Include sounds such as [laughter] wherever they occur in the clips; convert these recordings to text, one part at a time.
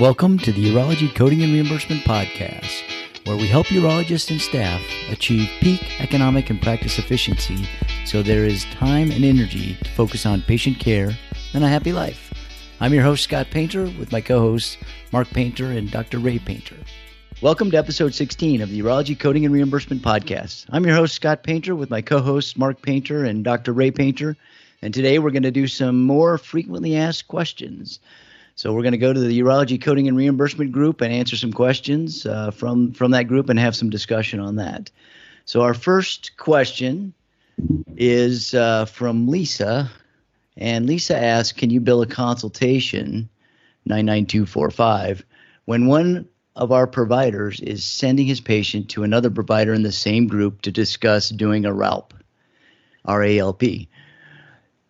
Welcome to the Urology Coding and Reimbursement Podcast, where we help urologists and staff achieve peak economic and practice efficiency so there is time and energy to focus on patient care and a happy life. I'm your host, Scott Painter, with my co hosts, Mark Painter and Dr. Ray Painter. Welcome to episode 16 of the Urology Coding and Reimbursement Podcast. I'm your host, Scott Painter, with my co hosts, Mark Painter and Dr. Ray Painter. And today we're going to do some more frequently asked questions. So we're going to go to the Urology Coding and Reimbursement group and answer some questions uh, from from that group and have some discussion on that. So our first question is uh, from Lisa, and Lisa asks, "Can you bill a consultation 99245 when one of our providers is sending his patient to another provider in the same group to discuss doing a RALP, RALP?"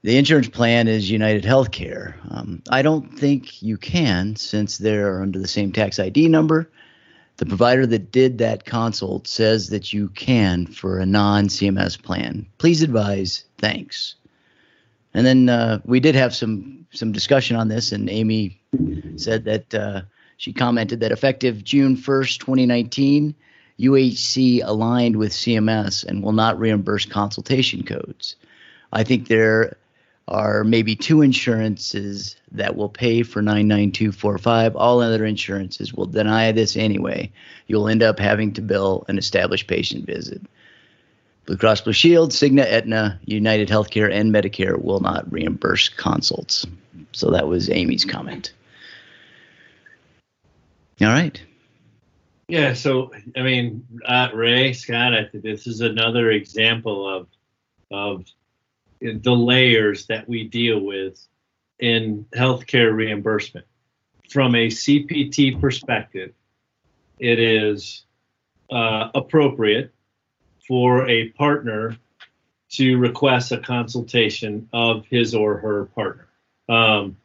The insurance plan is United Healthcare. Um, I don't think you can since they're under the same tax ID number. The provider that did that consult says that you can for a non CMS plan. Please advise. Thanks. And then uh, we did have some some discussion on this, and Amy said that uh, she commented that effective June 1st, 2019, UHC aligned with CMS and will not reimburse consultation codes. I think there are maybe two insurances that will pay for 99245. All other insurances will deny this anyway. You'll end up having to bill an established patient visit. Blue Cross Blue Shield, Cigna, Aetna, United Healthcare, and Medicare will not reimburse consults. So that was Amy's comment. All right. Yeah, so I mean, uh, Ray Scott, I think this is another example of of the layers that we deal with in healthcare reimbursement. From a CPT perspective, it is uh, appropriate for a partner to request a consultation of his or her partner. Um,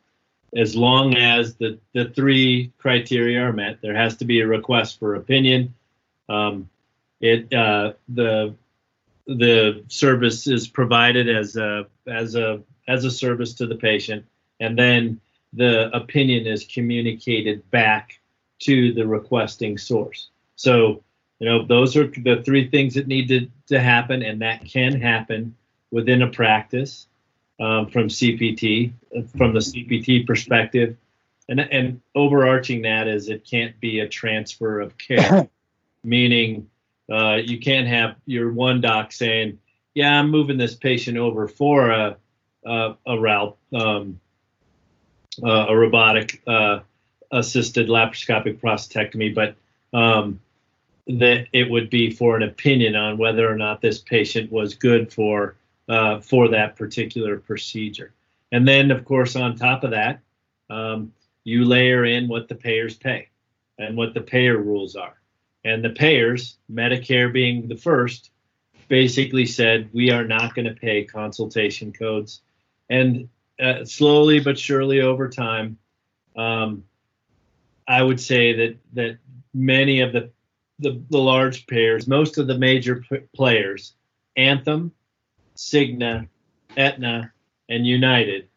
as long as the, the three criteria are met, there has to be a request for opinion. Um, it uh, the the service is provided as a as a as a service to the patient, and then the opinion is communicated back to the requesting source. So, you know, those are the three things that need to, to happen, and that can happen within a practice um, from CPT, from the CPT perspective. And, and overarching that is it can't be a transfer of care, [coughs] meaning uh, you can't have your one doc saying, "Yeah, I'm moving this patient over for a a, a RALP, um, uh, a robotic uh, assisted laparoscopic prostatectomy," but um, that it would be for an opinion on whether or not this patient was good for uh, for that particular procedure. And then, of course, on top of that, um, you layer in what the payers pay and what the payer rules are. And the payers, Medicare being the first, basically said, we are not going to pay consultation codes. And uh, slowly but surely over time, um, I would say that that many of the, the, the large payers, most of the major p- players, Anthem, Cigna, Aetna, and United,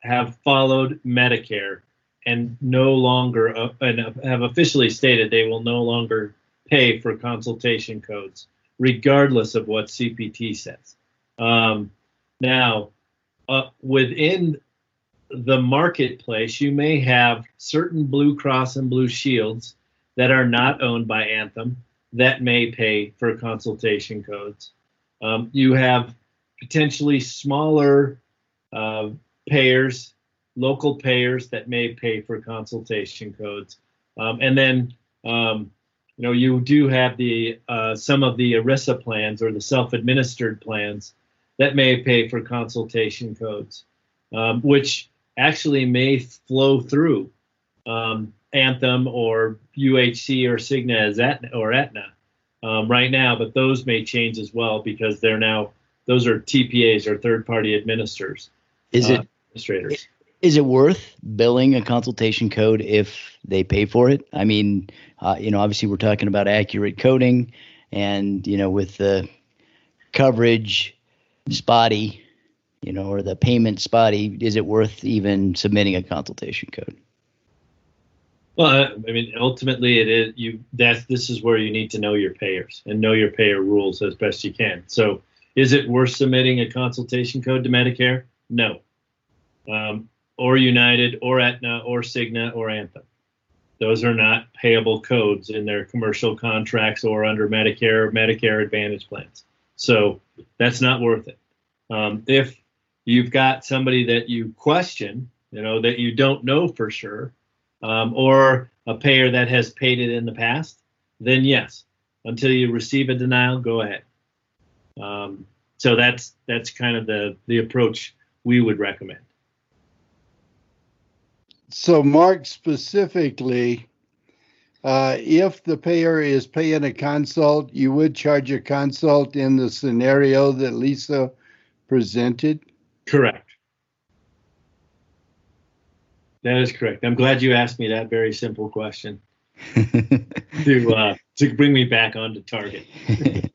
have followed Medicare and no longer uh, and have officially stated they will no longer pay for consultation codes, regardless of what CPT says. Um, now, uh, within the marketplace, you may have certain Blue Cross and Blue Shields that are not owned by Anthem that may pay for consultation codes. Um, you have potentially smaller uh, payers local payers that may pay for consultation codes. Um, and then, um, you know, you do have the uh, some of the ERISA plans or the self-administered plans that may pay for consultation codes, um, which actually may flow through um, Anthem or UHC or Cigna as Aetna, or Aetna um, right now, but those may change as well because they're now those are TPAs or third-party administrators. Is it uh, administrators? Is it worth billing a consultation code if they pay for it? I mean, uh, you know, obviously we're talking about accurate coding, and you know, with the coverage spotty, you know, or the payment spotty, is it worth even submitting a consultation code? Well, I mean, ultimately, it is you. That's this is where you need to know your payers and know your payer rules as best you can. So, is it worth submitting a consultation code to Medicare? No. Um, or United, or Aetna, or Cigna, or Anthem. Those are not payable codes in their commercial contracts or under Medicare or Medicare Advantage plans. So that's not worth it. Um, if you've got somebody that you question, you know, that you don't know for sure, um, or a payer that has paid it in the past, then yes, until you receive a denial, go ahead. Um, so that's that's kind of the the approach we would recommend. So, Mark, specifically, uh, if the payer is paying a consult, you would charge a consult in the scenario that Lisa presented? Correct. That is correct. I'm glad you asked me that very simple question [laughs] to uh, to bring me back onto target. [laughs]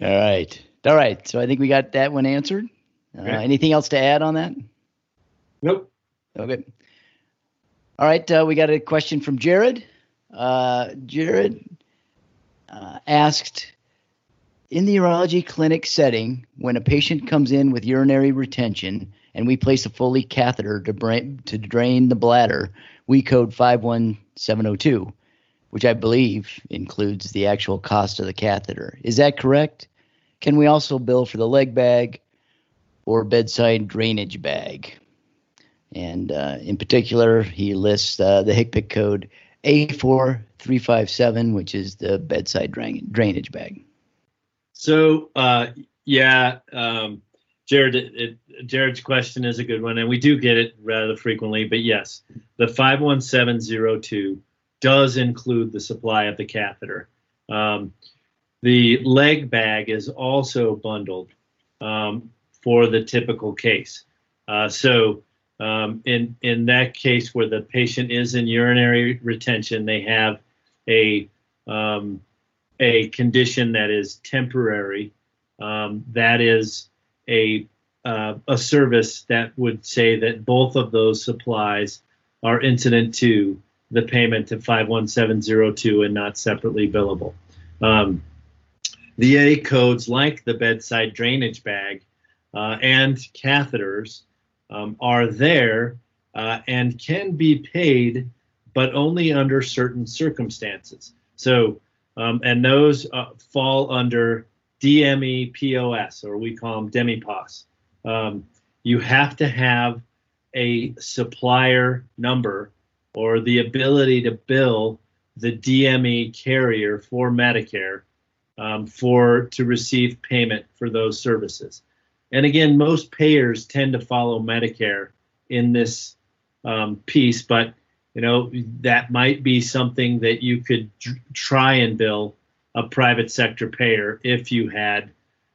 All right. All right. So I think we got that one answered. Uh, Anything else to add on that? Nope. Okay. All right. Uh, we got a question from Jared. Uh, Jared uh, asked In the urology clinic setting, when a patient comes in with urinary retention and we place a Foley catheter to, bra- to drain the bladder, we code 51702, which I believe includes the actual cost of the catheter. Is that correct? Can we also bill for the leg bag or bedside drainage bag? And uh, in particular, he lists uh, the HCPCS code A4357, which is the bedside drain- drainage bag. So, uh, yeah, um, Jared, it, it, Jared's question is a good one, and we do get it rather frequently. But yes, the 51702 does include the supply of the catheter. Um, the leg bag is also bundled um, for the typical case. Uh, so, um, in in that case where the patient is in urinary retention, they have a um, a condition that is temporary. Um, that is a uh, a service that would say that both of those supplies are incident to the payment of 51702 and not separately billable. Um, the A codes like the bedside drainage bag uh, and catheters um, are there uh, and can be paid, but only under certain circumstances. So, um, and those uh, fall under DME POS, or we call them DMEPOS. Um, you have to have a supplier number or the ability to bill the DME carrier for Medicare um, for to receive payment for those services. And again, most payers tend to follow Medicare in this um, piece, but you know that might be something that you could try and bill a private sector payer if you had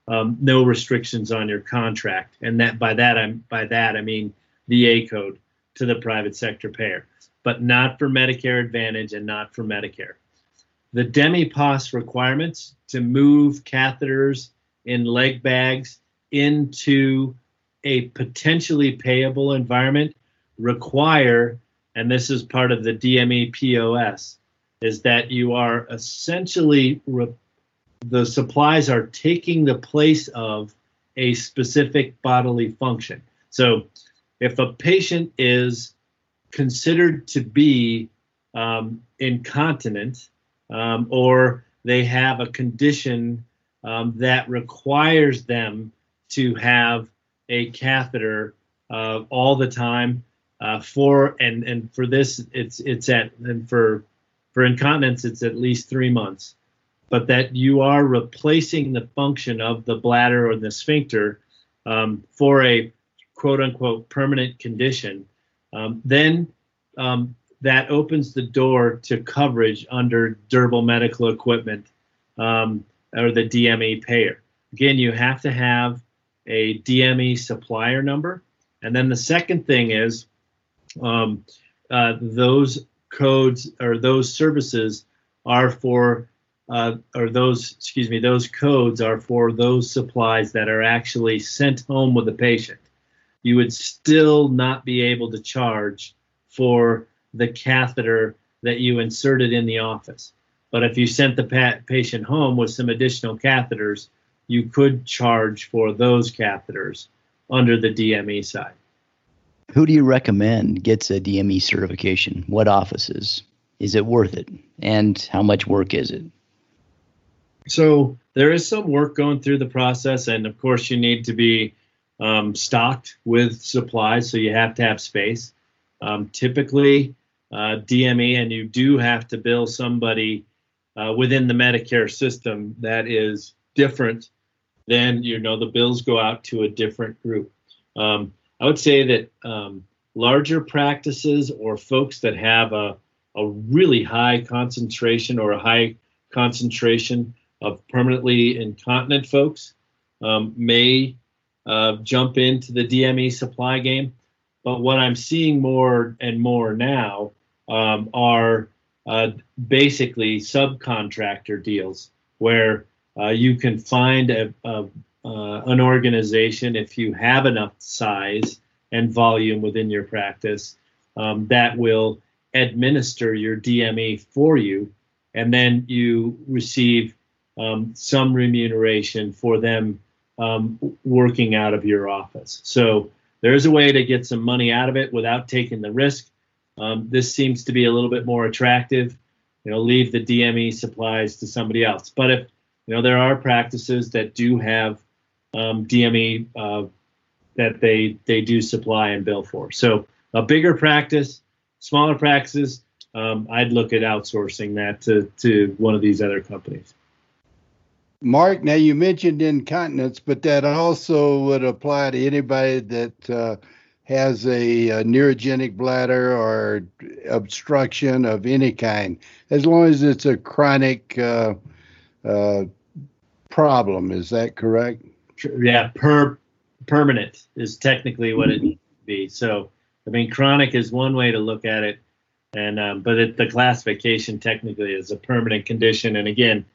um, no restrictions on your contract, and that by that I'm by that I mean the A code to the private sector payer, but not for Medicare Advantage and not for Medicare. The DMEPOS requirements to move catheters in leg bags into a potentially payable environment require, and this is part of the DME POS, is that you are essentially re- the supplies are taking the place of a specific bodily function. So, if a patient is considered to be um, incontinent um, or they have a condition um, that requires them to have a catheter uh, all the time uh, for and and for this it's it's at and for for incontinence it's at least three months. But that you are replacing the function of the bladder or the sphincter um, for a quote unquote permanent condition um, then um, that opens the door to coverage under durable medical equipment um, or the DME payer. Again you have to have a DME supplier number. And then the second thing is um, uh, those codes or those services are for, uh, or those, excuse me, those codes are for those supplies that are actually sent home with the patient. You would still not be able to charge for the catheter that you inserted in the office. But if you sent the pa- patient home with some additional catheters, you could charge for those catheters under the DME side. Who do you recommend gets a DME certification? What offices? Is it worth it? And how much work is it? So there is some work going through the process, and of course, you need to be um, stocked with supplies, so you have to have space. Um, typically, uh, DME, and you do have to bill somebody uh, within the Medicare system that is different than you know the bills go out to a different group. Um, I would say that um, larger practices or folks that have a, a really high concentration or a high concentration of permanently incontinent folks um, may uh, jump into the DME supply game. But what I'm seeing more and more now um, are uh, basically subcontractor deals where uh, you can find a, a uh, an organization if you have enough size and volume within your practice um, that will administer your DME for you, and then you receive um, some remuneration for them um, working out of your office. So there's a way to get some money out of it without taking the risk. Um, this seems to be a little bit more attractive. You know, leave the DME supplies to somebody else. But if you know there are practices that do have um, DME uh, that they they do supply and bill for. So a bigger practice, smaller practices, um, I'd look at outsourcing that to to one of these other companies. Mark, now you mentioned incontinence, but that also would apply to anybody that uh, has a, a, neurogenic bladder or obstruction of any kind, as long as it's a chronic uh, uh, problem. Is that correct? Yeah, per permanent is technically what it needs to be. So, I mean, chronic is one way to look at it, and um, but it, the classification technically is a permanent condition. And again,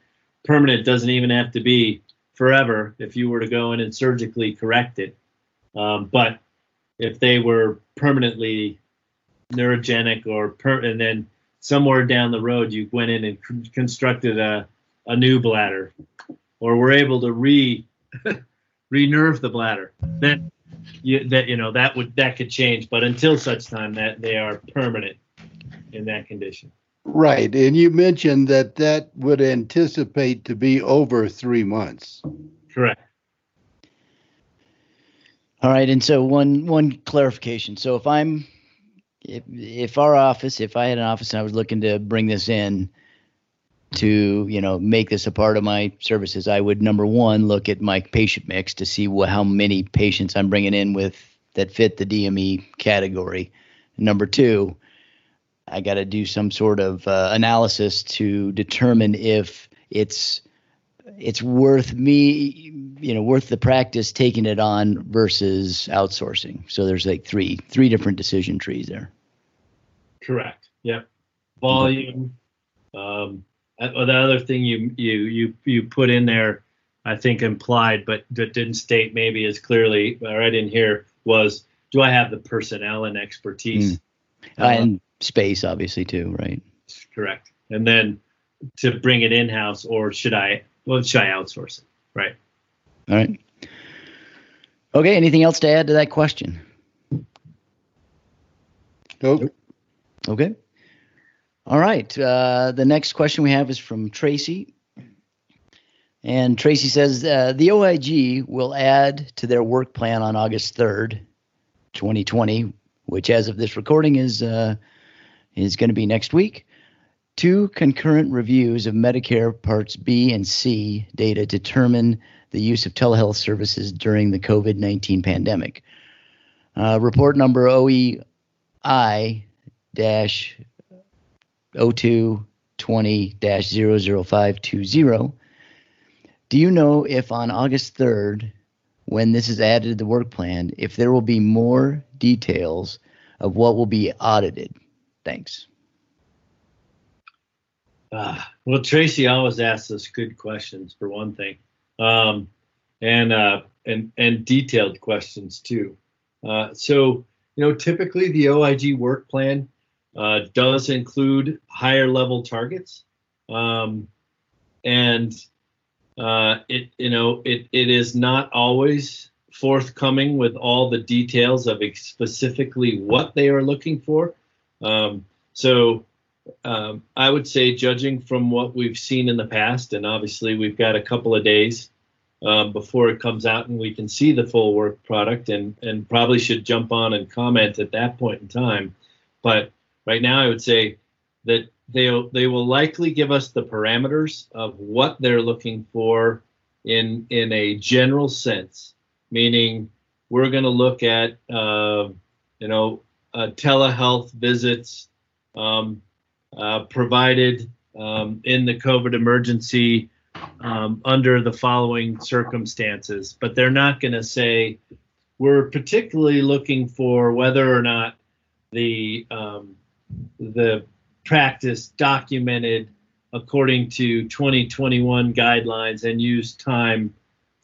permanent doesn't even have to be forever if you were to go in and surgically correct it. Um, but if they were permanently neurogenic or per, and then somewhere down the road you went in and constructed a, a new bladder or we're able to re [laughs] re-nerve the bladder then you, that you know that would that could change but until such time that they are permanent in that condition Right. And you mentioned that that would anticipate to be over three months. Correct. All right. And so one one clarification. So if I'm if if our office, if I had an office and I was looking to bring this in to, you know, make this a part of my services, I would number one look at my patient mix to see what, how many patients I'm bringing in with that fit the DME category. Number two, I got to do some sort of uh, analysis to determine if it's it's worth me, you know, worth the practice taking it on versus outsourcing. So there's like three three different decision trees there. Correct. Yep. Volume. Um, the other thing you you you you put in there, I think implied, but that didn't state maybe as clearly, or I didn't hear, was do I have the personnel and expertise? Mm. Uh, and space, obviously, too, right? Correct. And then to bring it in house, or should I? Well, should I outsource it? Right. All right. Okay. Anything else to add to that question? Nope. Okay. All right. Uh, the next question we have is from Tracy. And Tracy says uh, the OIG will add to their work plan on August 3rd, 2020, which, as of this recording, is uh, is going to be next week. Two concurrent reviews of Medicare Parts B and C data determine the use of telehealth services during the COVID 19 pandemic. Uh, report number OEI 0220 00520. Do you know if on August 3rd, when this is added to the work plan, if there will be more details of what will be audited? Thanks. Uh, well, Tracy always asks us good questions for one thing, um, and uh, and and detailed questions too. Uh, so you know, typically the OIG work plan uh, does include higher level targets, um, and uh, it you know it it is not always forthcoming with all the details of specifically what they are looking for. Um, so um, I would say, judging from what we've seen in the past, and obviously we've got a couple of days um, before it comes out and we can see the full work product, and and probably should jump on and comment at that point in time. But right now, I would say that they they will likely give us the parameters of what they're looking for in in a general sense, meaning we're going to look at uh, you know uh, telehealth visits um, uh, provided um, in the COVID emergency um, under the following circumstances, but they're not going to say we're particularly looking for whether or not the um, the practice documented according to 2021 guidelines and use time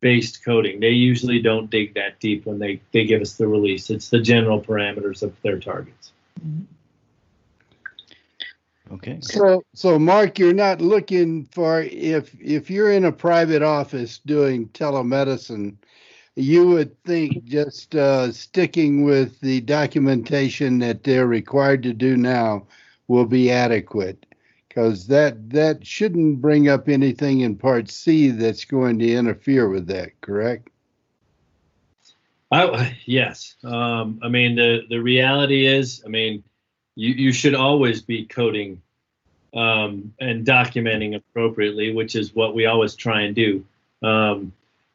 based coding. They usually don't dig that deep when they, they give us the release. It's the general parameters of their targets. Okay. So, so Mark, you're not looking for if if you're in a private office doing telemedicine, you would think just uh, sticking with the documentation that they're required to do now will be adequate, because that that shouldn't bring up anything in Part C that's going to interfere with that. Correct? I, yes. Um, I mean, the the reality is, I mean you, you should always be coding um, and documenting appropriately, which is what we always try and do. Um,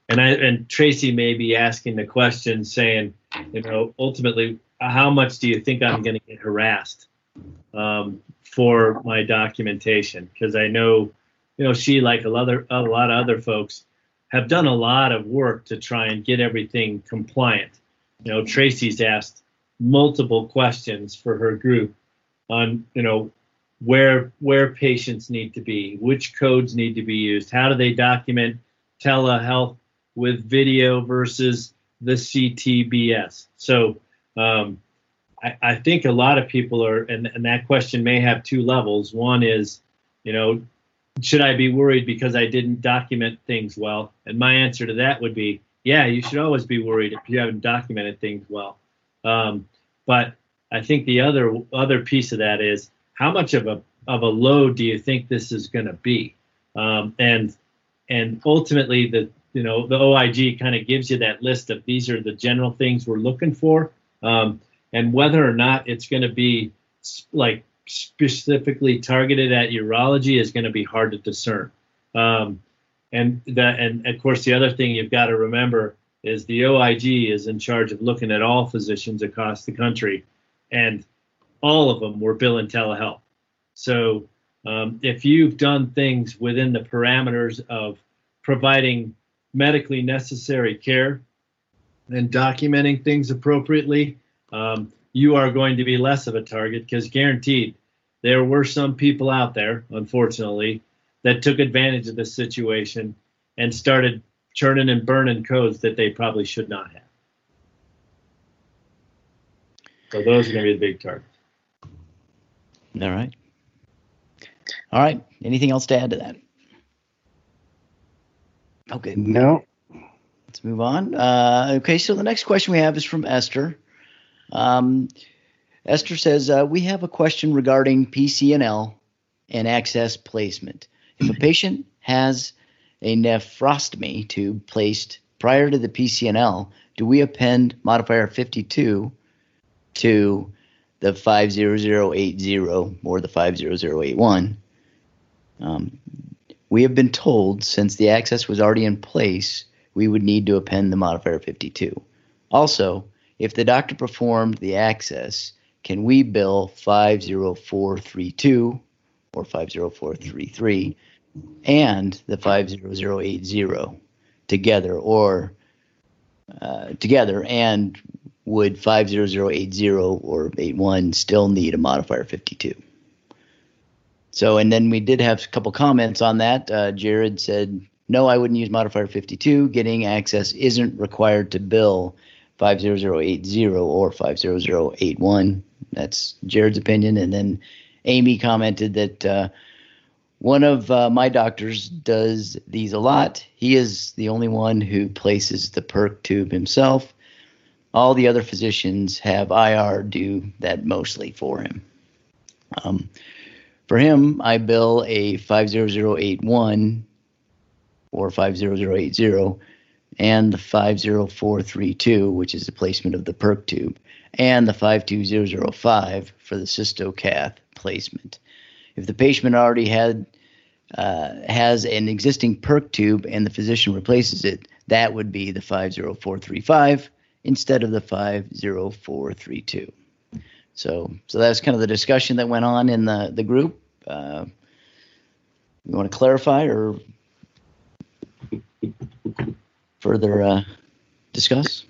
and I and Tracy may be asking the question, saying, you know, ultimately, how much do you think I'm going to get harassed um, for my documentation? Because I know, you know, she like a lot of a lot of other folks have done a lot of work to try and get everything compliant. You know, Tracy's asked multiple questions for her group on you know where where patients need to be, which codes need to be used, how do they document telehealth with video versus the CTBS. So um, I, I, think a lot of people are, and, and that question may have two levels. One is, you know, should I be worried because I didn't document things well? And my answer to that would be, yeah, you should always be worried if you haven't documented things well. Um, but I think the other other piece of that is how much of a of a load do you think this is going to be? Um, and and ultimately the you know the OIG kind of gives you that list of these are the general things we're looking for, um, and whether or not it's going to be like specifically targeted at urology is going to be hard to discern. Um, and that and of course the other thing you've got to remember is the OIG is in charge of looking at all physicians across the country, and all of them were billing telehealth. So um, if you've done things within the parameters of providing medically necessary care and documenting things appropriately, um, you are going to be less of a target because guaranteed there were some people out there, unfortunately, that took advantage of this situation and started churning and burning codes that they probably should not have. So those are going to be the big targets. All right. All right. Anything else to add to that? Okay. No. Let's move on. Uh, okay, so the next question we have is from Esther. Um, Esther says, uh, We have a question regarding PCNL and access placement. If a [clears throat] patient has a nephrostomy tube placed prior to the PCNL, do we append modifier 52 to the 50080 or the 50081? Um, we have been told since the access was already in place, we would need to append the modifier 52. Also, if the doctor performed the access, can we bill 50432 or 50433 and the 50080 together or uh, together and would 50080 or 81 still need a modifier 52 so and then we did have a couple comments on that uh, jared said no i wouldn't use modifier 52 getting access isn't required to bill 50080 or 50081 That's Jared's opinion. And then Amy commented that uh, one of uh, my doctors does these a lot. He is the only one who places the perc tube himself. All the other physicians have IR do that mostly for him. Um, for him, I bill a 50081 or 50080 and the 50432, which is the placement of the perc tube, and the 52005 for the cystocath placement. If the patient already had uh, has an existing perc tube and the physician replaces it, that would be the 50435 instead of the 50432. So, so that's kind of the discussion that went on in the the group. Uh, you want to clarify or further uh, discuss?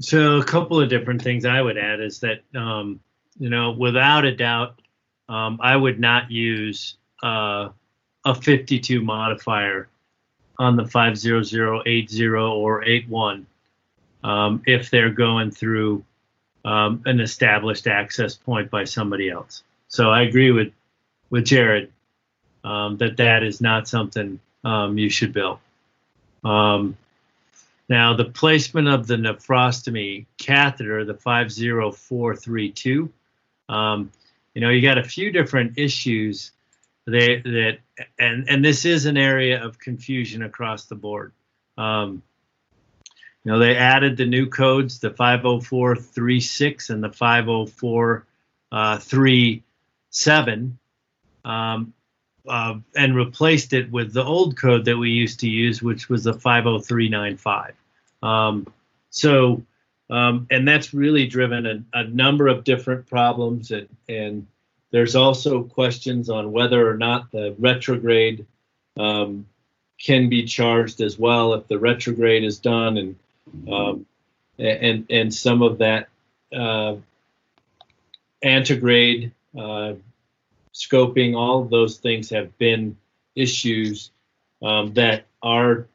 So, a couple of different things I would add is that, um, you know, without a doubt, um, I would not use uh, a 52 modifier on the 50080 or 81 um, if they're going through um, an established access point by somebody else. So I agree with with Jared um, that that is not something um, you should build. Um, now, the placement of the nephrostomy catheter, the 50432, um, you know, you got a few different issues that, that and, and this is an area of confusion across the board. Um, you know, they added the new codes, the 50436 and the 50437. Uh, um, uh, and replaced it with the old code that we used to use, which was the 50395. Um, so, um, and that's really driven a, a, number of different problems, and, and, there's also questions on whether or not the retrograde um, can be charged as well if the retrograde is done, and um, and and some of that uh, antegrade uh, scoping, all of those things have been issues um, that are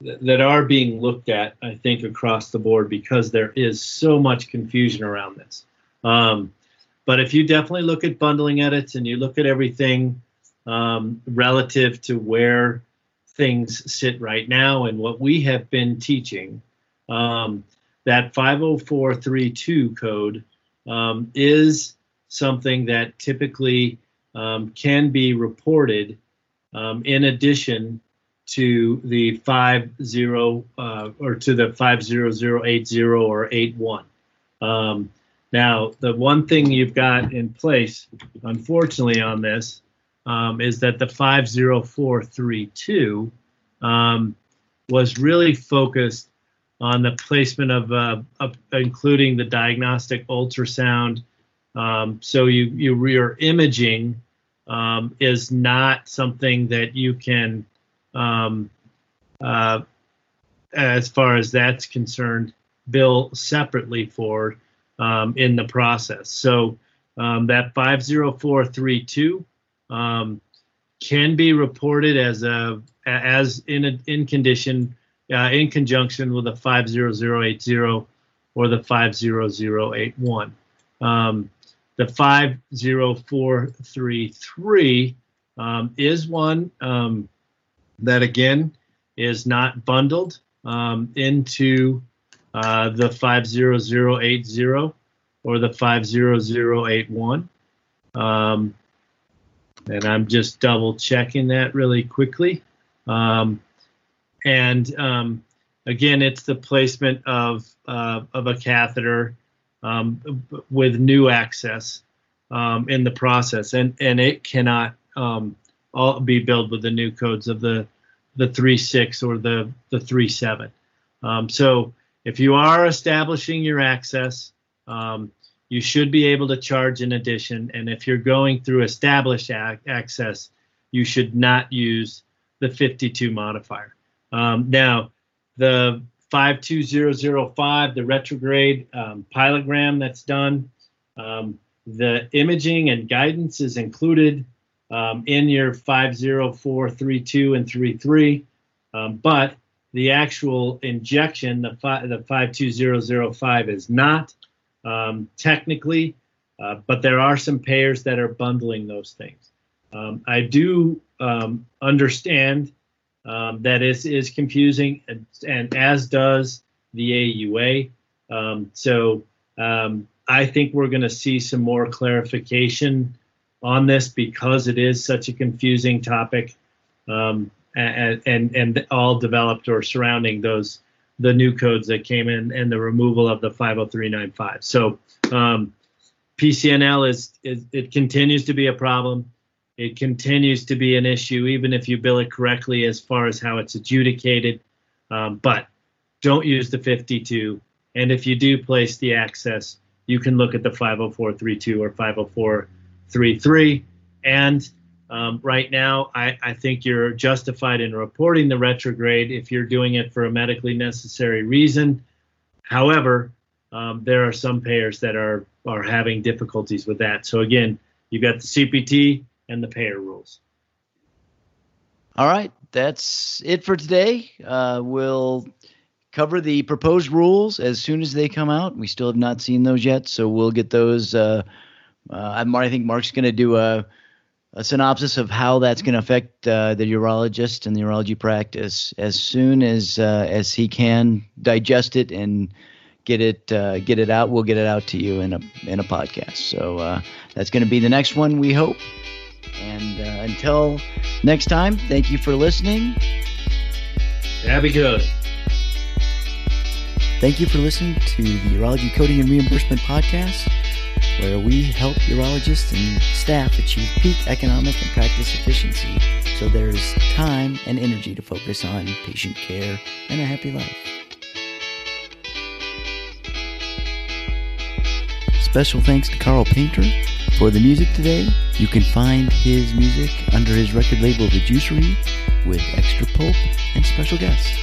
that are being looked at, I think, across the board because there is so much confusion around this. Um, but if you definitely look at bundling edits and you look at everything um, relative to where things sit right now and what we have been teaching, um, that 50432 code um, is something that typically um, can be reported um, in addition to the 50 uh, or to the 50080 or 81. Um, now, the one thing you've got in place, unfortunately, on this um, is that the 50432 um, was really focused on the placement of, uh, of including the diagnostic ultrasound um, so you, you your imaging um, is not something that you can, um, uh, as far as that's concerned, bill separately for um, in the process. So um, that 50432 um, can be reported as a as in a, in condition uh, in conjunction with a 50080 or the 50081. Um, the 50433 um, is one um, that, again, is not bundled um, into uh, the 50080 or the 50081. Um, and I'm just double checking that really quickly. Um, and um, again, it's the placement of, uh, of a catheter um, with new access um, in the process, and and it cannot um, all be billed with the new codes of the the three six or the the three seven. Um, so if you are establishing your access, um, you should be able to charge in addition. And if you're going through established ac- access, you should not use the 52 modifier. Um, now, the 52005, the retrograde um, pyelogram that's done. Um, the imaging and guidance is included um, in your 50432 and 33, um, but the actual injection, the, fi- the 52005 is not um, technically, uh, but there are some payers that are bundling those things. I do understand um, that is is confusing, and, as does the AUA. Um, so um, I think we're going to see some more clarification on this because it is such a confusing topic, um, and, and and all developed or surrounding those the new codes that came in and the removal of the 50395. So um, PCNL is, is it continues to be a problem. It continues to be an issue, even if you bill it correctly as far as how it's adjudicated. Um, but don't use the 52. And if you do place the access, you can look at the 50432 or 50433. And um, right now, I, I, think you're justified in reporting the retrograde if you're doing it for a medically necessary reason. However, um, there are some payers that are are having difficulties with that. So again, you've got the CPT and the payer rules. All right, that's it for today. Uh, we'll cover the proposed rules as soon as they come out. We still have not seen those yet, so we'll get those. Uh, uh, I think Mark's going to do a, a, synopsis of how that's going to affect uh, the urologist and the urology practice as soon as uh, as he can digest it and get it uh, get it out. We'll get it out to you in a in a podcast. So uh, that's going to be the next one. We hope. And uh, until next time, thank you for listening. Yeah, be good. Thank you for listening to the Urology Coding and Reimbursement Podcast, where we help urologists and staff achieve peak economic and practice efficiency so there is time and energy to focus on patient care and a happy life. Special thanks to Carl Painter for the music today. You can find his music under his record label The Juicery with extra pulp and special guests.